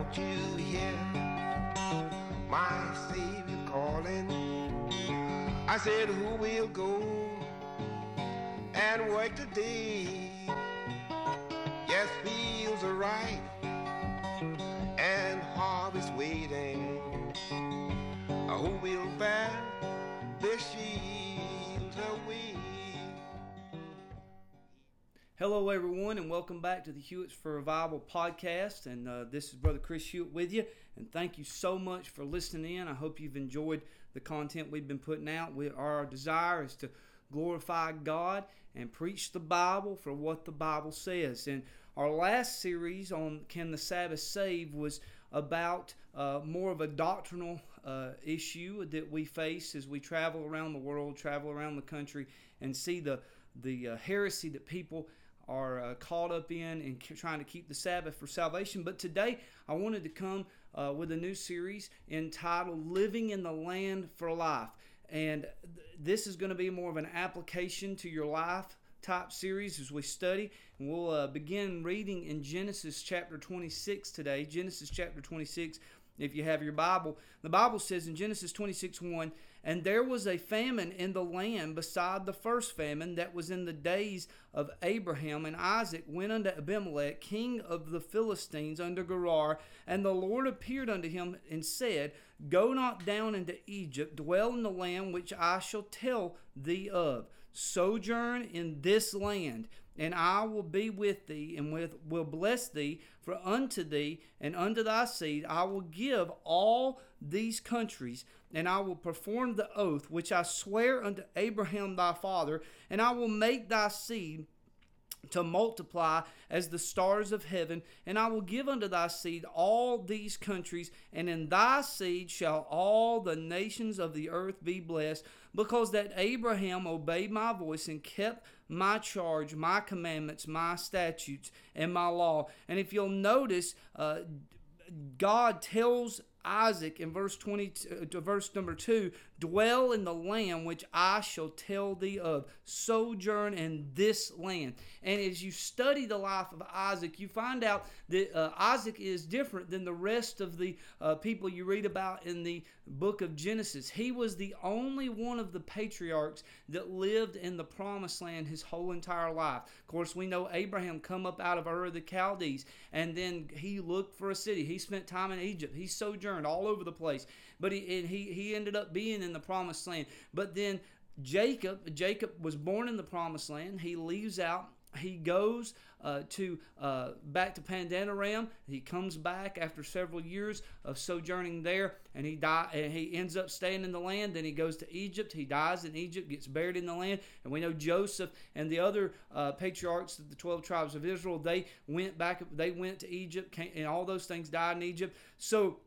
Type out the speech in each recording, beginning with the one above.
Don't you hear my Savior calling? I said, Who will go and work today? Yes, fields are ripe and harvest waiting. Uh, who will bear Hello, everyone, and welcome back to the Hewitts for Revival podcast. And uh, this is Brother Chris Hewitt with you. And thank you so much for listening in. I hope you've enjoyed the content we've been putting out. We, our desire is to glorify God and preach the Bible for what the Bible says. And our last series on Can the Sabbath Save was about uh, more of a doctrinal uh, issue that we face as we travel around the world, travel around the country, and see the the uh, heresy that people are uh, caught up in and trying to keep the Sabbath for salvation. But today I wanted to come uh, with a new series entitled Living in the Land for Life. And th- this is going to be more of an application to your life type series as we study. And we'll uh, begin reading in Genesis chapter 26 today. Genesis chapter 26, if you have your Bible. The Bible says in Genesis 26 1, and there was a famine in the land beside the first famine that was in the days of Abraham. And Isaac went unto Abimelech, king of the Philistines, under Gerar. And the Lord appeared unto him and said, Go not down into Egypt, dwell in the land which I shall tell thee of. Sojourn in this land, and I will be with thee, and with, will bless thee. For unto thee and unto thy seed I will give all these countries and I will perform the oath which I swear unto Abraham thy father, and I will make thy seed to multiply as the stars of heaven, and I will give unto thy seed all these countries, and in thy seed shall all the nations of the earth be blessed, because that Abraham obeyed my voice and kept my charge, my commandments, my statutes, and my law. And if you'll notice, uh, God tells Isaac in verse 20 to uh, verse number 2 dwell in the land which I shall tell thee of. Sojourn in this land. And as you study the life of Isaac you find out that uh, Isaac is different than the rest of the uh, people you read about in the book of Genesis. He was the only one of the patriarchs that lived in the promised land his whole entire life. Of course we know Abraham come up out of Ur of the Chaldees and then he looked for a city. He spent time in Egypt. He sojourned all over the place. But he, he, he ended up being in the promised land. But then Jacob, Jacob was born in the promised land. He leaves out he goes uh, to uh, back to Pandanaram. He comes back after several years of sojourning there, and he die. And he ends up staying in the land. Then he goes to Egypt. He dies in Egypt, gets buried in the land. And we know Joseph and the other uh, patriarchs of the twelve tribes of Israel. They went back. They went to Egypt, came, and all those things died in Egypt. So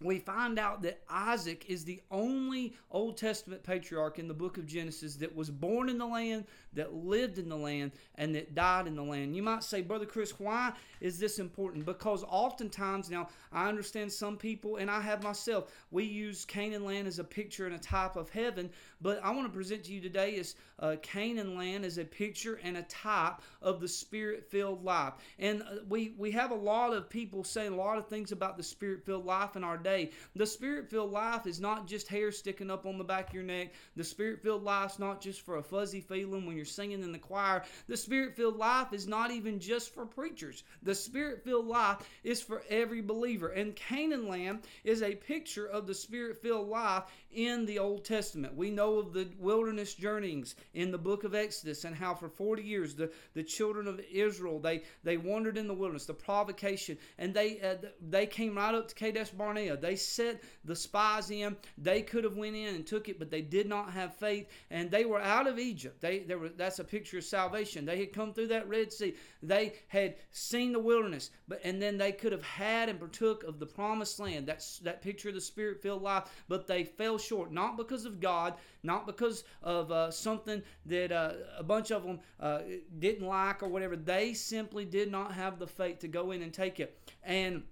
we find out that Isaac is the only Old Testament patriarch in the book of Genesis that was born in the land, that lived in the land, and that died in the land. You might say, Brother Chris, why is this important? Because oftentimes, now I understand some people, and I have myself, we use Canaan land as a picture and a type of heaven, but I want to present to you today is uh, Canaan land as a picture and a type of the spirit filled life. And uh, we, we have a lot of people saying a lot of things about the spirit filled life in our day. The spirit filled life is not just hair sticking up on the back of your neck. The spirit filled life is not just for a fuzzy feeling when you're singing in the choir. The spirit filled life is not even just for preachers. The spirit filled life is for every believer. And Canaan land is a picture of the spirit filled life in the Old Testament. We know of the wilderness journeyings in the book of Exodus and how for 40 years the, the children of Israel they they wandered in the wilderness, the provocation, and they uh, they came right up to Kadesh Barnea. They set the spies in. They could have went in and took it, but they did not have faith, and they were out of Egypt. They there were that's a picture of salvation. They had come through that Red Sea. They had seen the wilderness, but and then they could have had and partook of the promised land. That's that picture of the spirit-filled life, but they fell short, not because of God, not because of uh, something that uh, a bunch of them uh, didn't like or whatever. They simply did not have the faith to go in and take it. And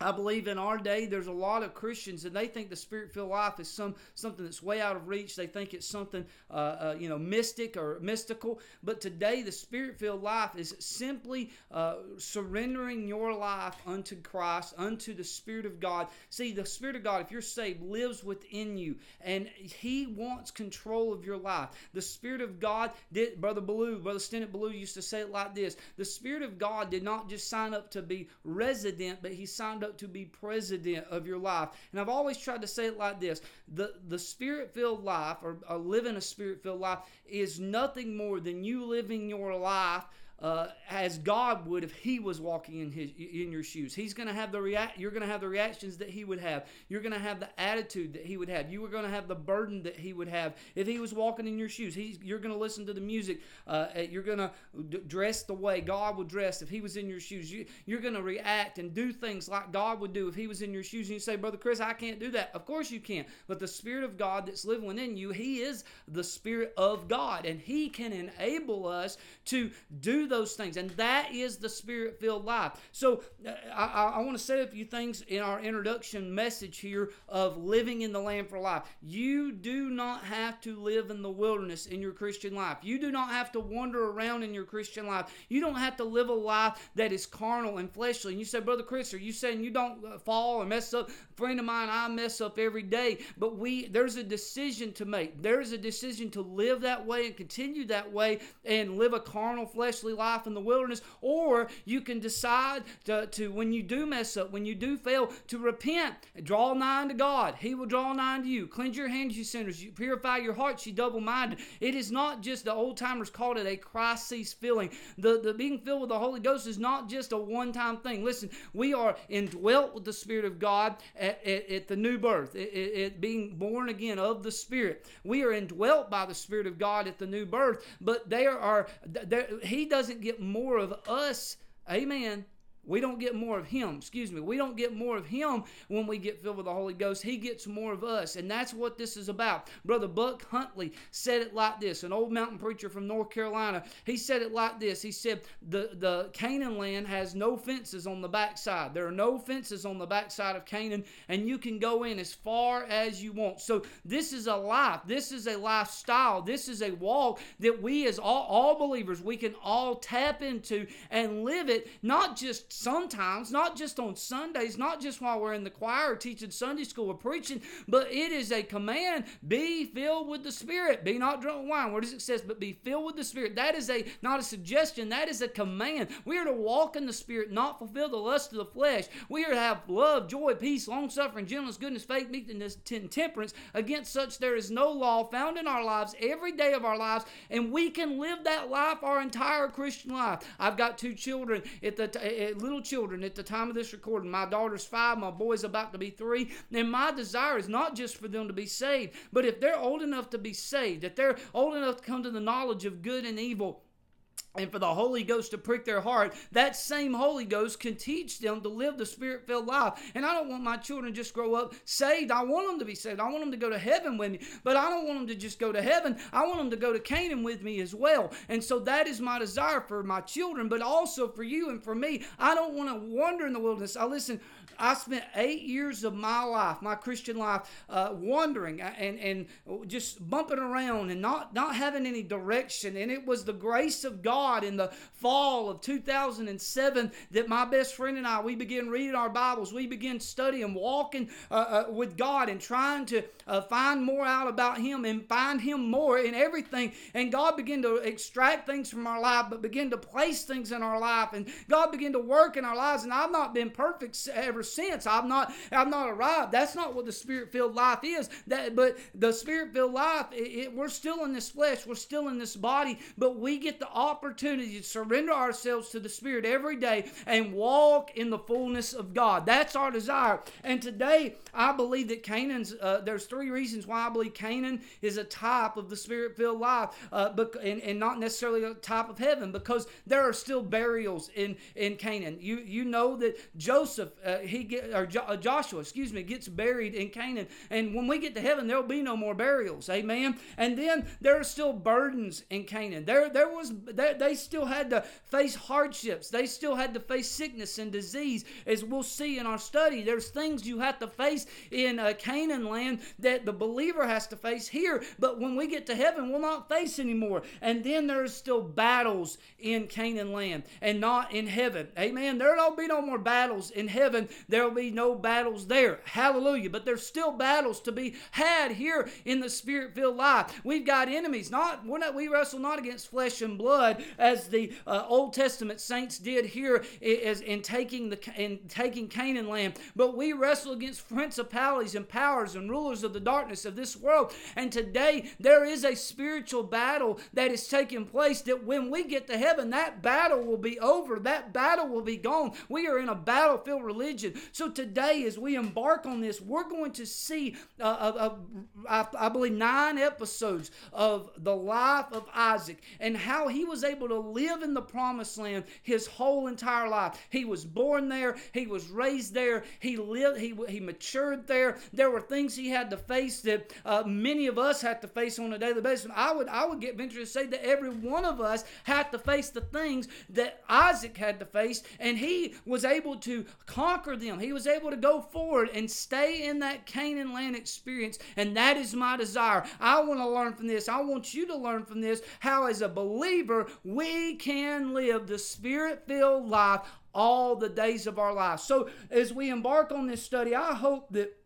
I believe in our day there's a lot of Christians and they think the spirit-filled life is some something that's way out of reach. They think it's something uh, uh, you know mystic or mystical. But today the spirit-filled life is simply uh, surrendering your life unto Christ, unto the Spirit of God. See, the Spirit of God, if you're saved, lives within you, and He wants control of your life. The Spirit of God did, Brother Blue, Brother Stennett Blue used to say it like this: The Spirit of God did not just sign up to be resident, but He signed up to be president of your life. And I've always tried to say it like this the, the spirit filled life, or, or living a spirit filled life, is nothing more than you living your life uh, as God would if He was walking in his in your shoes. He's going to have the react. You're going to have the reactions that He would have. You're going to have the attitude that He would have. You are going to have the burden that He would have if He was walking in your shoes. He's, you're going to listen to the music. Uh, you're going to d- dress the way God would dress if He was in your shoes. You, you're going to react and do things like God would do if He was in your shoes. And you say, Brother Chris, I can't do that. Of course you can. But the Spirit of God that's living within you, He is the Spirit of God, and He can enable us to do those things. And that is the spirit filled life. So uh, I, I want to say a few things in our introduction message here of living in the land for life. You do not have to live in the wilderness in your Christian life. You do not have to wander around in your Christian life. You don't have to live a life that is carnal and fleshly. And you say, Brother Chris, are you saying you don't uh, fall or mess up? A friend of mine, I mess up every day. But we there's a decision to make. There's a decision to live that way and continue that way and live a carnal, fleshly life in the wilderness, or you can decide to, to when you do mess up, when you do fail, to repent, draw nigh to God. He will draw nigh to you. Cleanse your hands, you sinners. You purify your hearts, you double-minded. It is not just the old timers called it a crisis feeling. The the being filled with the Holy Ghost is not just a one-time thing. Listen, we are indwelt with the Spirit of God at, at, at the new birth, at, being born again of the Spirit. We are indwelt by the Spirit of God at the new birth, but there are there, He doesn't get more of us. Amen. We don't get more of him, excuse me. We don't get more of him when we get filled with the Holy Ghost. He gets more of us. And that's what this is about. Brother Buck Huntley said it like this an old mountain preacher from North Carolina. He said it like this He said, The, the Canaan land has no fences on the backside. There are no fences on the backside of Canaan, and you can go in as far as you want. So this is a life. This is a lifestyle. This is a walk that we, as all, all believers, we can all tap into and live it, not just sometimes, not just on Sundays, not just while we're in the choir or teaching Sunday school or preaching, but it is a command be filled with the Spirit. Be not drunk with wine. Where does it says, but be filled with the Spirit? That is a not a suggestion, that is a command. We are to walk in the Spirit, not fulfill the lust of the flesh. We are to have love, joy, peace, long suffering, gentleness, goodness, faith, meekness, temperance. Against such there is no law found in our lives every day of our lives, and we can live that life our entire Christian life. I've got two children at the at little children at the time of this recording. My daughter's five, my boy's about to be three. And my desire is not just for them to be saved, but if they're old enough to be saved, if they're old enough to come to the knowledge of good and evil, and for the Holy Ghost to prick their heart, that same Holy Ghost can teach them to live the Spirit filled life. And I don't want my children just grow up saved. I want them to be saved. I want them to go to heaven with me. But I don't want them to just go to heaven. I want them to go to Canaan with me as well. And so that is my desire for my children, but also for you and for me. I don't want to wander in the wilderness. I listen. I spent eight years of my life, my Christian life, uh, wandering and, and just bumping around and not, not having any direction. And it was the grace of God in the fall of 2007 that my best friend and I, we began reading our Bibles. We began studying, walking uh, uh, with God and trying to uh, find more out about Him and find Him more in everything. And God began to extract things from our life, but begin to place things in our life. And God began to work in our lives. And I've not been perfect ever since. I'm not I'm not arrived. That's not what the spirit filled life is. That but the spirit filled life, it, it, we're still in this flesh, we're still in this body, but we get the opportunity to surrender ourselves to the Spirit every day and walk in the fullness of God. That's our desire. And today, I believe that Canaan's. Uh, there's three reasons why I believe Canaan is a type of the Spirit filled life, uh, but, and, and not necessarily a type of heaven, because there are still burials in in Canaan. You you know that Joseph uh, he get or jo- uh, Joshua, excuse me, gets buried in Canaan, and when we get to heaven, there'll be no more burials. Amen. And then there are still burdens in Canaan. There there was they still had to face hardships. They still had to face sickness and disease. As we'll see in our study, there's things you have to face in uh, Canaan land that the believer has to face here. But when we get to heaven, we'll not face anymore. And then there's still battles in Canaan land and not in heaven. Amen. There'll be no more battles in heaven. There'll be no battles there. Hallelujah. But there's still battles to be had here in the spirit filled life. We've got enemies. Not we're not we wrestle not against flesh and blood as the uh, Old Testament saints did here in taking the in taking Canaan land, but we wrestle against principalities and powers and rulers of the darkness of this world. And today there is a spiritual battle that is taking place that when we get to heaven, that battle will be over. That battle will be gone. We are in a battlefield religion. So today, as we embark on this, we're going to see, uh, uh, uh, I, I believe, nine episodes of the life of Isaac and how he was able to live in the promised land his whole entire life. He was born there, he was raised there, he lived, he, he matured there. There were things he had to face that uh, many of us have to face on a daily basis. I would I would get venture to say that every one of us had to face the things that Isaac had to face, and he was able to conquer them. He was able to go forward and stay in that Canaan land experience, and that is my desire. I want to learn from this. I want you to learn from this how, as a believer, we can live the spirit filled life all the days of our lives. So, as we embark on this study, I hope that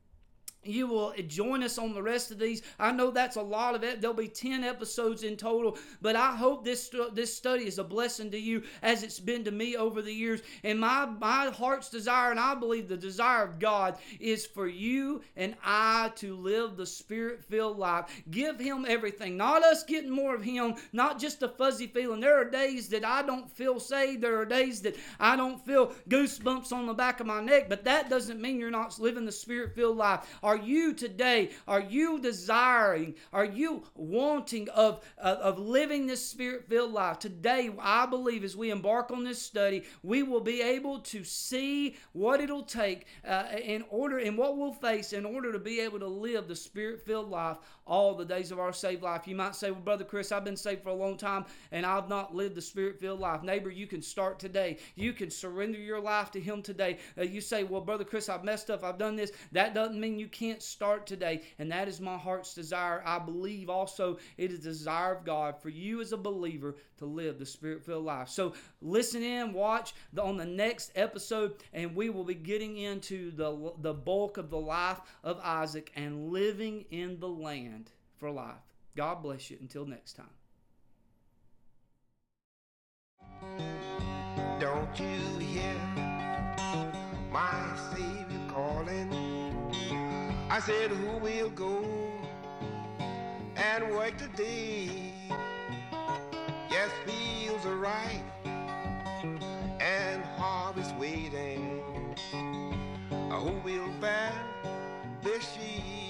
you will join us on the rest of these. I know that's a lot of it. There'll be 10 episodes in total, but I hope this this study is a blessing to you as it's been to me over the years. And my my heart's desire and I believe the desire of God is for you and I to live the spirit-filled life. Give him everything. Not us getting more of him, not just a fuzzy feeling. There are days that I don't feel saved. There are days that I don't feel goosebumps on the back of my neck, but that doesn't mean you're not living the spirit-filled life. Are you today, are you desiring, are you wanting of, of, of living this spirit filled life? Today, I believe as we embark on this study, we will be able to see what it'll take uh, in order and what we'll face in order to be able to live the spirit filled life all the days of our saved life. You might say, Well, Brother Chris, I've been saved for a long time and I've not lived the spirit filled life. Neighbor, you can start today. You can surrender your life to Him today. Uh, you say, Well, Brother Chris, I've messed up. I've done this. That doesn't mean you can't start today. And that is my heart's desire. I believe also it is the desire of God for you as a believer to live the spirit filled life. So listen in, watch the, on the next episode, and we will be getting into the, the bulk of the life of Isaac and living in the land for life. God bless you. Until next time. Don't you hear my? I said, Who will go and work today? Yes, fields are ripe and harvest waiting. Who will bear the away?